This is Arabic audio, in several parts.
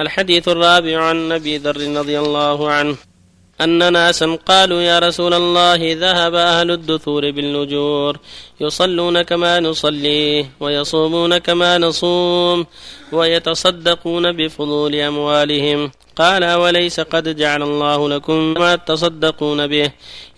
الحديث الرابع عن أبي ذر رضي الله عنه. أن ناسا قالوا يا رسول الله ذهب أهل الدثور بالنجور يصلون كما نصلي ويصومون كما نصوم ويتصدقون بفضول أموالهم. قال وليس قد جعل الله لكم ما تصدقون به؟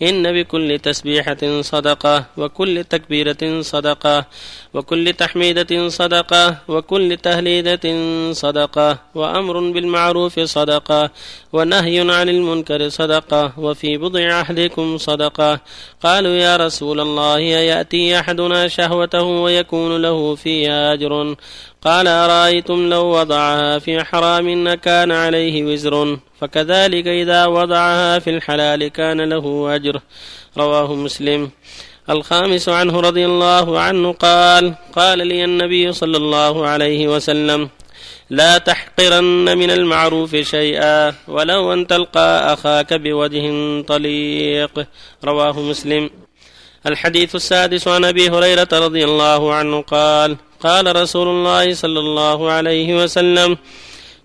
إن بكل تسبيحة صدقة وكل تكبيرة صدقة وكل تحميدة صدقة وكل تهليدة صدقة وأمر بالمعروف صدقة ونهي عن المنكر صدقة. وفي بضع أحدكم صدقة. قالوا يا رسول الله يأتي أحدنا شهوته ويكون له فيها أجر؟ قال أرأيتم لو وضعها في حرام كان عليه وزر؟ فكذلك إذا وضعها في الحلال كان له أجر. رواه مسلم. الخامس عنه رضي الله عنه قال قال لي النبي صلى الله عليه وسلم لا تحقرن من المعروف شيئا ولو أن تلقى أخاك بوجه طليق. رواه مسلم. الحديث السادس عن أبي هريرة رضي الله عنه قال قال رسول الله صلى الله عليه وسلم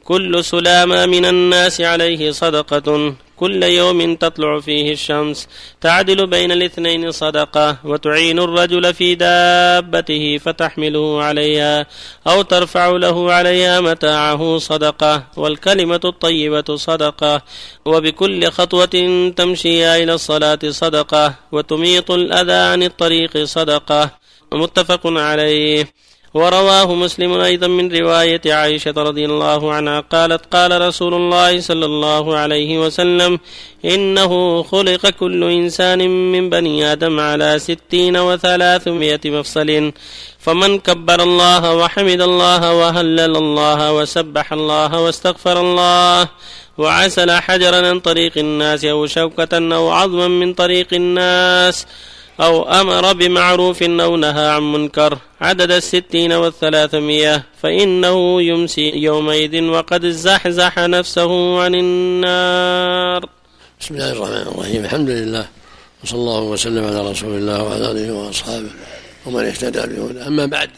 كل سلامة من الناس عليه صدقة. كل يوم تطلع فيه الشمس تعدل بين الاثنين صدقة وتعين الرجل في دابته فتحمله عليها أو ترفع له عليها متاعه صدقة والكلمة الطيبة صدقة. وبكل خطوة تمشيها إلى الصلاة صدقة وتميط الأذى عن الطريق صدقة. متفق عليه. ورواه مسلم أيضا من رواية عائشة رضي الله عنها قالت قال رسول الله صلى الله عليه وسلم إنه خلق كل إنسان من بني آدم على ستين وثلاثمائة مفصل. فمن كبر الله وحمد الله وهلل الله وسبح الله واستغفر الله وعسل حجرا عن طريق الناس أو شوكة أو عظما من طريق الناس أو أمر بمعروف أو نهى عن منكر. عدد الستين والثلاثمية فإنه يمسي يومئذ وقد زحزح نفسه عن النار. بسم الله الرحمن الرحيم. الحمد لله. وصلى الله وسلم على رسول الله وعلى آله وأصحابه ومن اهتدى بهدى أما بعد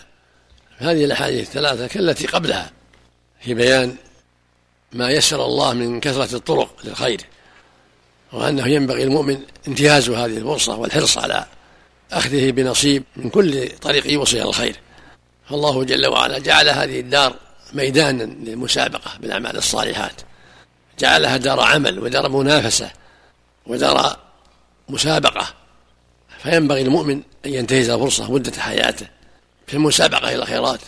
هذه الأحاديث الثلاثة كالتي قبلها في بيان ما يسر الله من كثرة الطرق للخير. وأنه ينبغي المؤمن انتهاز هذه الفرصة والحرص على أخذه بنصيب من كل طريق يوصل إلى الخير. فالله جل وعلا جعل هذه الدار ميدانا للمسابقة بالأعمال الصالحات. جعلها دار عمل ودار منافسة ودار مسابقة. فينبغي المؤمن أن ينتهز الفرصة مدة حياته في المسابقة إلى الخيرات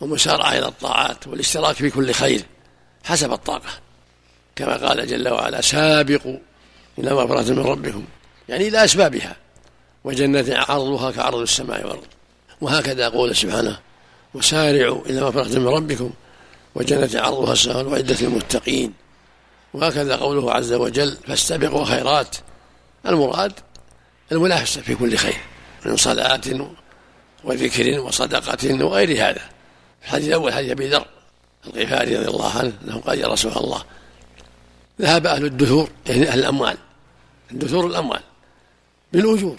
والمسارعة إلى الطاعات والاشتراك في كل خير حسب الطاقة. كما قال جل وعلا سابقوا إلى مغفرة من ربكم يعني إلى أسبابها. وجنة عرضها كعرض السماء والأرض. وهكذا يقول سبحانه وسارعوا إلى مغفرة من ربكم. وجنة عرضها السماء وعدة المتقين وهكذا قوله عز وجل فاستبقوا خيرات. المراد المنافسة في كل خير من صلاة وذكر وصدقة وغير هذا. الحديث الأول حديث أبي ذر الغفاري رضي الله عنه أنه قال يا رسول الله ذهب أهل الدثور يعني أهل الأموال الدثور الأموال بالأجور.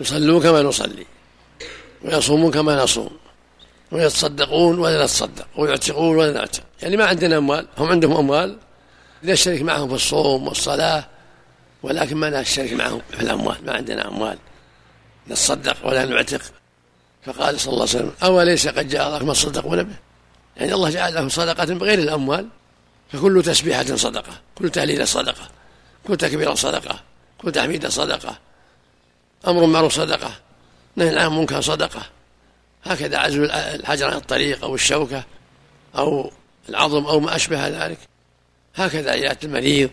يصلون كما نصلي ويصومون كما نصوم ويتصدقون ولا نتصدق ويعتقون ولا نعتق. يعني ما عندنا أموال هم عندهم أموال نشترك معهم في الصوم والصلاة ولكن ما نشترك معهم في الأموال. ما عندنا أموال نتصدق ولا نعتق. فقال صلى الله عليه وسلم أوليس قد جاء ما تصدقون به؟ يعني الله جعل لهم صدقة بغير الأموال فكل تسبيحة صدقة كل تهليل صدقة. كل تكبيرة صدقة. كل تحميد صدقة. أمر معروف صدقة. نهي عن منكر صدقة. هكذا عزل الحجر عن الطريق أو الشوكة أو العظم أو ما أشبه ذلك. هكذا عيادة المريض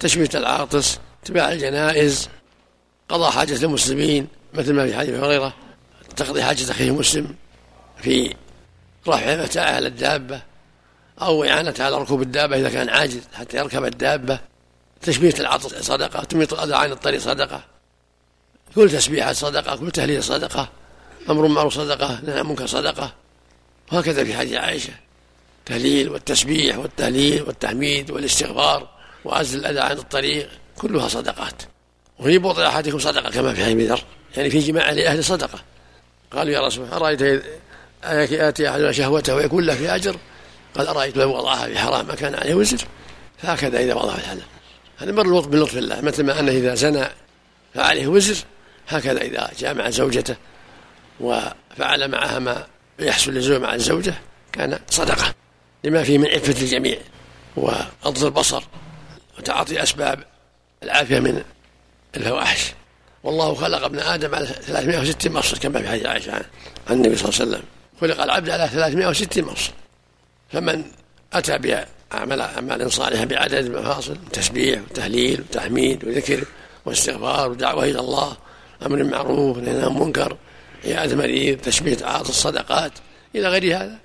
تشميت العاطس اتباع الجنائز قضاء حاجة المسلمين مثل ما في حديث هريرة تقضي حاجة أخيه مسلم في رفع متاعه على الدابة أو إعانته على ركوب الدابة إذا كان عاجز حتى يركب الدابة. تشميت العطس صدقة تميط الأذى عن الطريق صدقة. كل تسبيحة صدقة كل تهليل صدقة. أمر معروف صدقة نهي منكر صدقة. وهكذا في حديث عائشة. تهليل والتسبيح والتهليل والتحميد والاستغفار وعزل الأذى عن الطريق كلها صدقات. وفي بطن أحدكم صدقة كما في حديث ذر يعني في جماعة لأهل صدقة. قالوا يا رسول الله أرأيت آتي أحدنا شهوته ويكون له في أجر؟ قال أرأيت لو وضعها في حرام ما كان عليه وزر؟ فهكذا إذا وضعها في الحلال هذا مر بلطف الله مثل ما أنه إذا زنى فعليه وزر هكذا إذا جامع زوجته وفعل معها ما يحصل للزوج مع الزوجة كان صدقة لما فيه من عفة الجميع وغض البصر وتعاطي أسباب العافية من الفواحش. والله خلق ابن آدم على 360 مفصل كما في حديث عائشة عن النبي صلى الله عليه وسلم. خلق العبد على 360 مفصل. فمن أتى بأعمال أعمال صالحة بعدد المفاصل تسبيح وتهليل وتحميد وذكر واستغفار ودعوة إلى الله أمر معروف نهي عن منكر عيادة مريض تشبيه تعاطي الصدقات إلى غير هذا.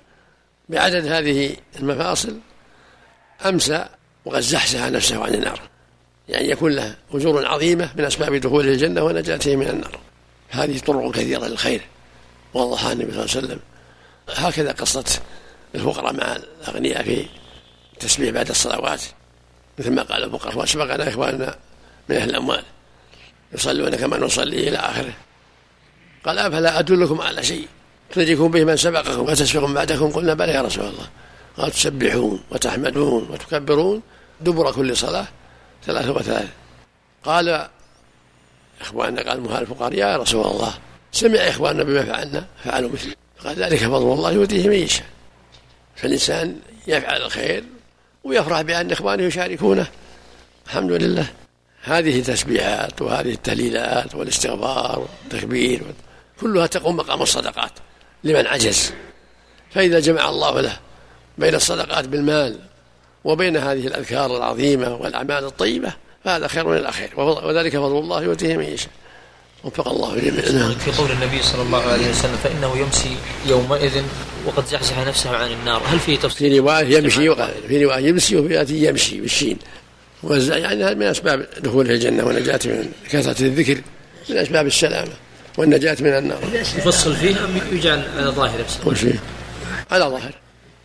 بعدد هذه المفاصل أمسى وقد زحزح نفسه عن النار. يعني يكون له أجور عظيمة من أسباب دخوله الجنة ونجاته من النار. هذه طرق كثيرة للخير. وضحها النبي صلى الله عليه وسلم. هكذا قصة الفقراء مع الأغنياء في التسبيح بعد الصلوات مثل ما قال الفقراء وأسبقنا إخواننا من أهل الأموال يصلون كما نصلي إلى آخره. قال أفلا أدلكم على شيء؟ تدركون به من سبقكم وتسبقون بعدكم؟ قلنا بلى يا رسول الله. قال تسبحون وتحمدون وتكبرون دبر كل صلاة ثلاثة وثلاثة. قال إخواننا قال مهال الفقراء يا رسول الله سمع إخواننا بما فعلنا فعلوا مثله قال ذلك فضل الله يؤتيه من يشاء. فالإنسان يفعل الخير ويفرح بأن إخوانه يشاركونه. الحمد لله. هذه التسبيحات وهذه التهليلات والاستغفار والتكبير كلها تقوم مقام الصدقات لمن عجز. فإذا جمع الله له بين الصدقات بالمال وبين هذه الأذكار العظيمة والأعمال الطيبة فهذا خير من الأخير. وذلك فضل الله يؤتيه من يشاء. وفق الله جميعا. في قول النبي صلى الله عليه وسلم فإنه يمسي يومئذ وقد زحزح نفسه عن النار. هل في تفصيل؟ في رواية يمشي في رواية يمسي وفي رواية يمشي بالشين. يعني هذا من أسباب دخوله الجنة والنجاة من كثرة الذكر من أسباب السلامة والنجاة من النار. يفصل فيه أم يجعل على ظاهره كل شيء على ظاهر.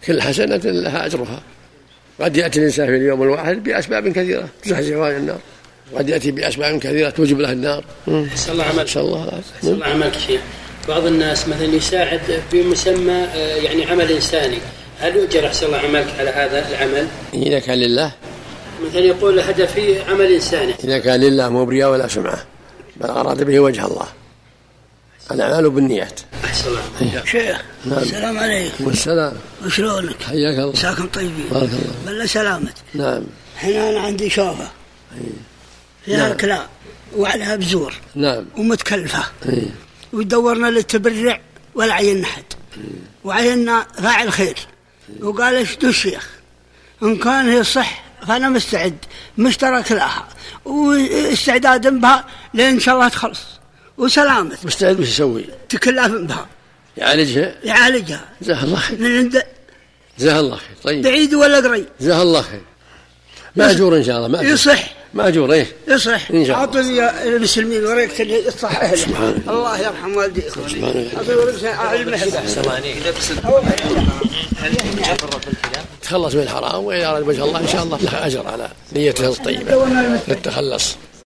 كل حسنة لها أجرها. قد يأتي الإنسان في اليوم الواحد بأسباب كثيرة. تزحزحه عن النار. قد يأتي بأسباب كثيرة توجب له النار. نسأل الله عملك نسأل الله. عملك شيخ. بعض الناس مثلا يساعد بمسمى آه، يعني عمل إنساني. هل يؤجر أحسن الله عملك على هذا العمل؟ إذا كان لله. مثلا يقول هدفي عمل إنساني. إذا كان لله مو برياء ولا سمعة بل أراد به وجه الله. الأعمال بالنيات. أحسن الله شيخ نعم. السلام عليكم. والسلام. وشلونك؟ حياك الله. مساكم طيبين. بارك الله. بلا سلامتك نعم. هنا أنا عندي شوفة. فيها نعم. كلاب وعليها بزور. نعم. ومتكلفة. أي. ودورنا للتبرع ولا عينا أحد. وعينا فاعل خير وقال إيش الشيخ إن كان هي صح فأنا مستعد. مشترك لها. واستعداد بها لأن شاء الله تخلص. وسلامة. مستعد وش يسوي؟ تكلف بها. يعالجها؟ يعالجها. جزاه الله خير. من عند جزاه الله خير. طيب. بعيد ولا قريب. جزاه الله خير. ماجور إن شاء الله ماجور يصح. ماجور إيه. يصح. إن شاء الله. اعطني المسلمين وريك اللي يصح سبحان الله. يرحم والديكم سبحان الله. اعطني هل تخلص من الحرام واذا اراد وجه الله إن شاء الله له أجر على نيته الطيبة. للتخلص